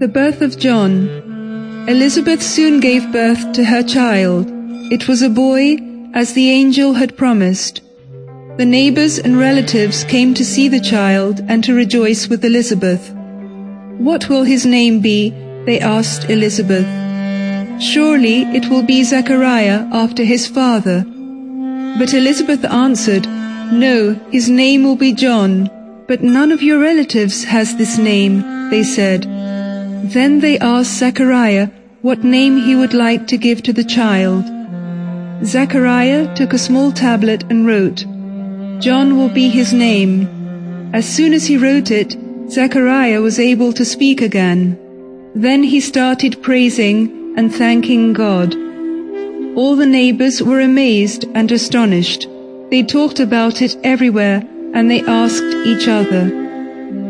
The birth of John. Elizabeth soon gave birth to her child. It was a boy, as the angel had promised. The neighbors and relatives came to see the child and to rejoice with Elizabeth. What will his name be? They asked Elizabeth. Surely it will be Zechariah after his father. But Elizabeth answered, No, his name will be John. But none of your relatives has this name, they said. Then they asked Zechariah what name he would like to give to the child. Zechariah took a small tablet and wrote, John will be his name. As soon as he wrote it, Zechariah was able to speak again. Then he started praising and thanking God. All the neighbors were amazed and astonished. They talked about it everywhere and they asked each other,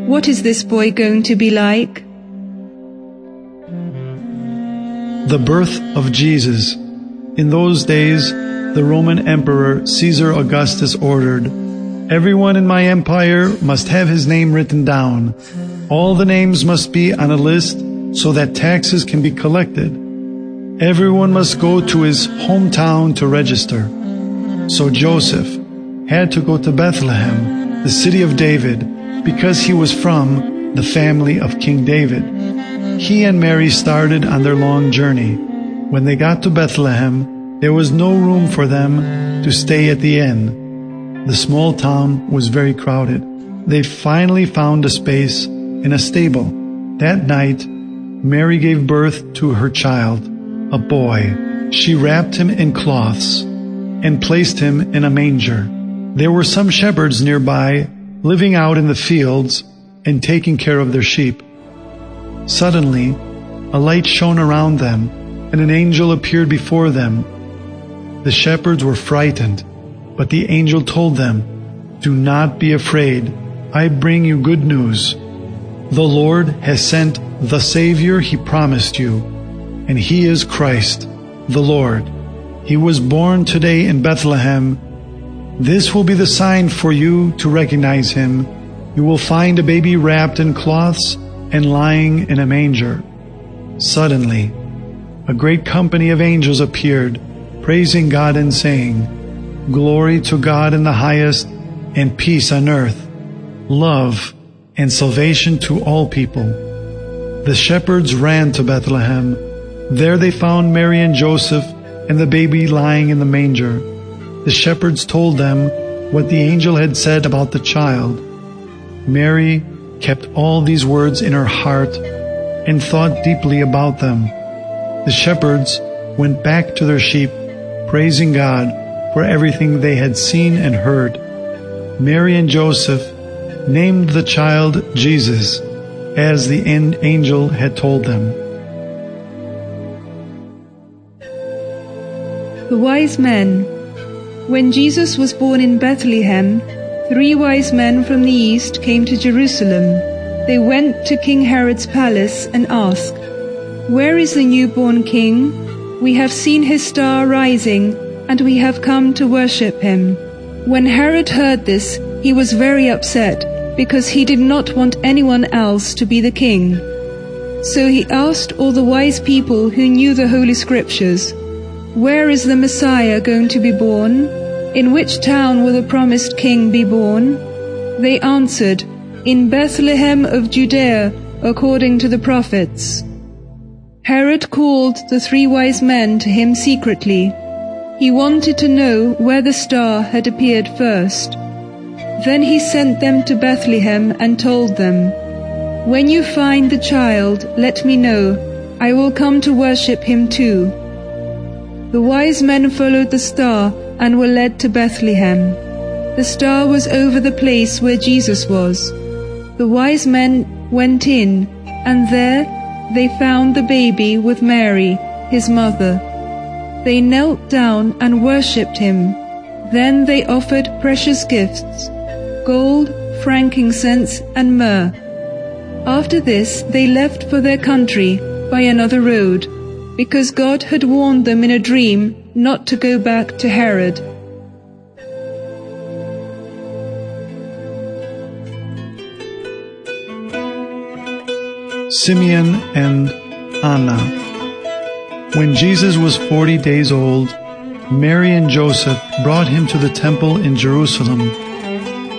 What is this boy going to be like? The birth of Jesus. In those days, the Roman Emperor Caesar Augustus ordered, Everyone in my empire must have his name written down. All the names must be on a list so that taxes can be collected. Everyone must go to his hometown to register. So Joseph had to go to Bethlehem, the city of David, because he was from the family of King David. He and Mary started on their long journey. When they got to Bethlehem, there was no room for them to stay at the inn. The small town was very crowded. They finally found a space in a stable. That night, Mary gave birth to her child, a boy. She wrapped him in cloths and placed him in a manger. There were some shepherds nearby living out in the fields and taking care of their sheep. Suddenly, a light shone around them, and an angel appeared before them. The shepherds were frightened, but the angel told them, Do not be afraid. I bring you good news. The Lord has sent the Savior he promised you, and he is Christ, the Lord. He was born today in Bethlehem. This will be the sign for you to recognize him. You will find a baby wrapped in cloths and lying in a manger. Suddenly, a great company of angels appeared, praising God and saying, Glory to God in the highest, and peace on earth, love and salvation to all people. The shepherds ran to Bethlehem. There they found Mary and Joseph and the baby lying in the manger. The shepherds told them what the angel had said about the child. Mary kept all these words in her heart and thought deeply about them. The shepherds went back to their sheep, praising God for everything they had seen and heard. Mary and Joseph named the child Jesus, as the angel had told them. The wise men. When Jesus was born in Bethlehem, three wise men from the east came to Jerusalem. They went to King Herod's palace and asked, Where is the newborn king? We have seen his star rising, and we have come to worship him. When Herod heard this, he was very upset because he did not want anyone else to be the king. So he asked all the wise people who knew the Holy Scriptures, Where is the Messiah going to be born? In which town will the promised king be born? They answered, In Bethlehem of Judea, according to the prophets. Herod called the three wise men to him secretly. He wanted to know where the star had appeared first. Then he sent them to Bethlehem and told them, When you find the child, let me know. I will come to worship him too. The wise men followed the star and were led to Bethlehem. The star was over the place where Jesus was. The wise men went in, and there they found the baby with Mary, his mother. They knelt down and worshipped him. Then they offered precious gifts gold, frankincense, and myrrh. After this, they left for their country by another road, because God had warned them in a dream not to go back to Herod. Simeon and Anna. When Jesus was 40 days old, Mary and Joseph brought him to the temple in Jerusalem.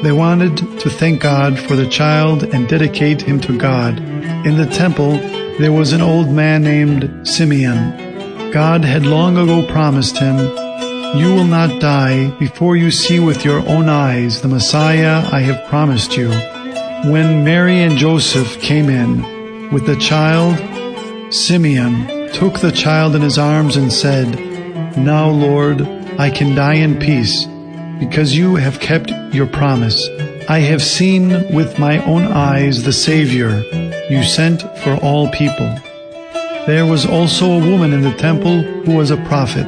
They wanted to thank God for the child and dedicate him to God. In the temple, there was an old man named Simeon. God had long ago promised him, You will not die before you see with your own eyes the Messiah I have promised you. When Mary and Joseph came in with the child, Simeon took the child in his arms and said, Now, Lord, I can die in peace, because you have kept your promise. I have seen with my own eyes the Savior you sent for all people. There was also a woman in the temple who was a prophet.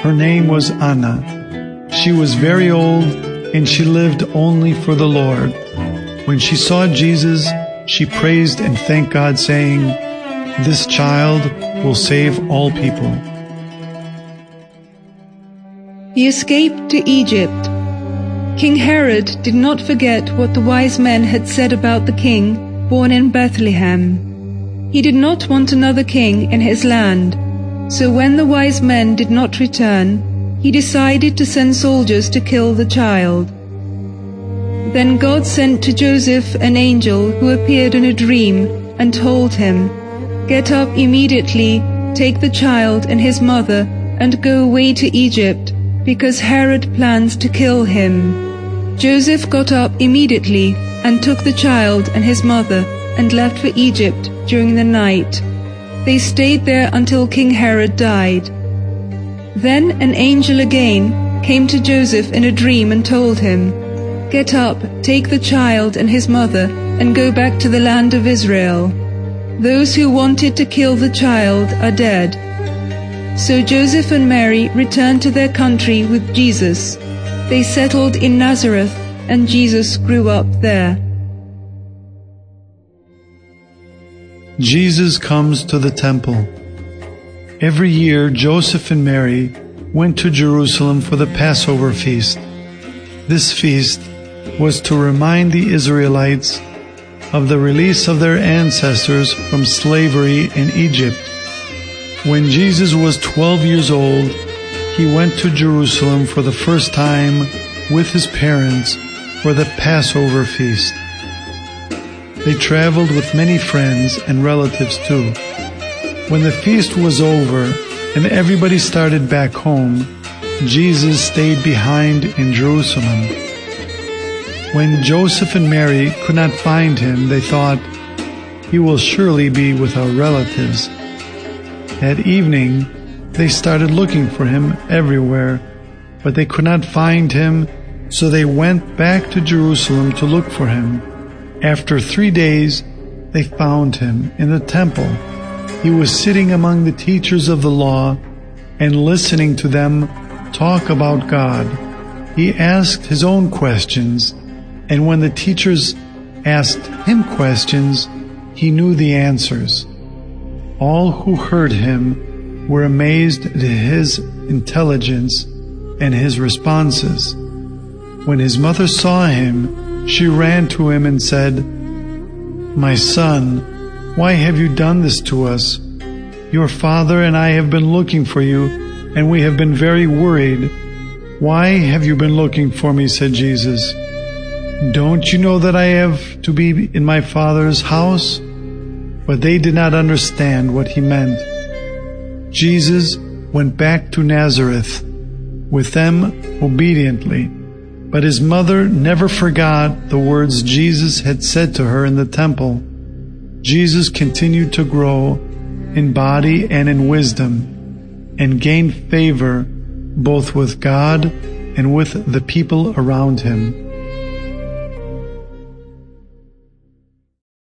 Her name was Anna. She was very old and she lived only for the Lord. When she saw Jesus, she praised and thanked God, saying, This child will save all people. He escaped to Egypt. King Herod did not forget what the wise men had said about the king born in Bethlehem. He did not want another king in his land. So when the wise men did not return, he decided to send soldiers to kill the child. Then God sent to Joseph an angel who appeared in a dream and told him, Get up immediately, take the child and his mother, and go away to Egypt, because Herod plans to kill him. Joseph got up immediately and took the child and his mother and left for Egypt during the night. They stayed there until King Herod died. Then an angel again came to Joseph in a dream and told him, Get up, take the child and his mother, and go back to the land of Israel. Those who wanted to kill the child are dead. So Joseph and Mary returned to their country with Jesus. They settled in Nazareth, and Jesus grew up there. Jesus comes to the temple. Every year, Joseph and Mary went to Jerusalem for the Passover feast. This feast was to remind the Israelites of the release of their ancestors from slavery in Egypt. When Jesus was 12 years old, he went to Jerusalem for the first time with his parents for the Passover feast. They traveled with many friends and relatives too. When the feast was over and everybody started back home, Jesus stayed behind in Jerusalem. When Joseph and Mary could not find him, they thought, He will surely be with our relatives. At evening, they started looking for him everywhere, but they could not find him, so they went back to Jerusalem to look for him. After three days, they found him in the temple. He was sitting among the teachers of the law and listening to them talk about God. He asked his own questions and when the teachers asked him questions, he knew the answers. All who heard him were amazed at his intelligence and his responses. When his mother saw him, she ran to him and said, My son, why have you done this to us? Your father and I have been looking for you, and we have been very worried. Why have you been looking for me? said Jesus. Don't you know that I have to be in my Father's house? But they did not understand what he meant. Jesus went back to Nazareth with them obediently, but his mother never forgot the words Jesus had said to her in the temple. Jesus continued to grow in body and in wisdom and gained favor both with God and with the people around him.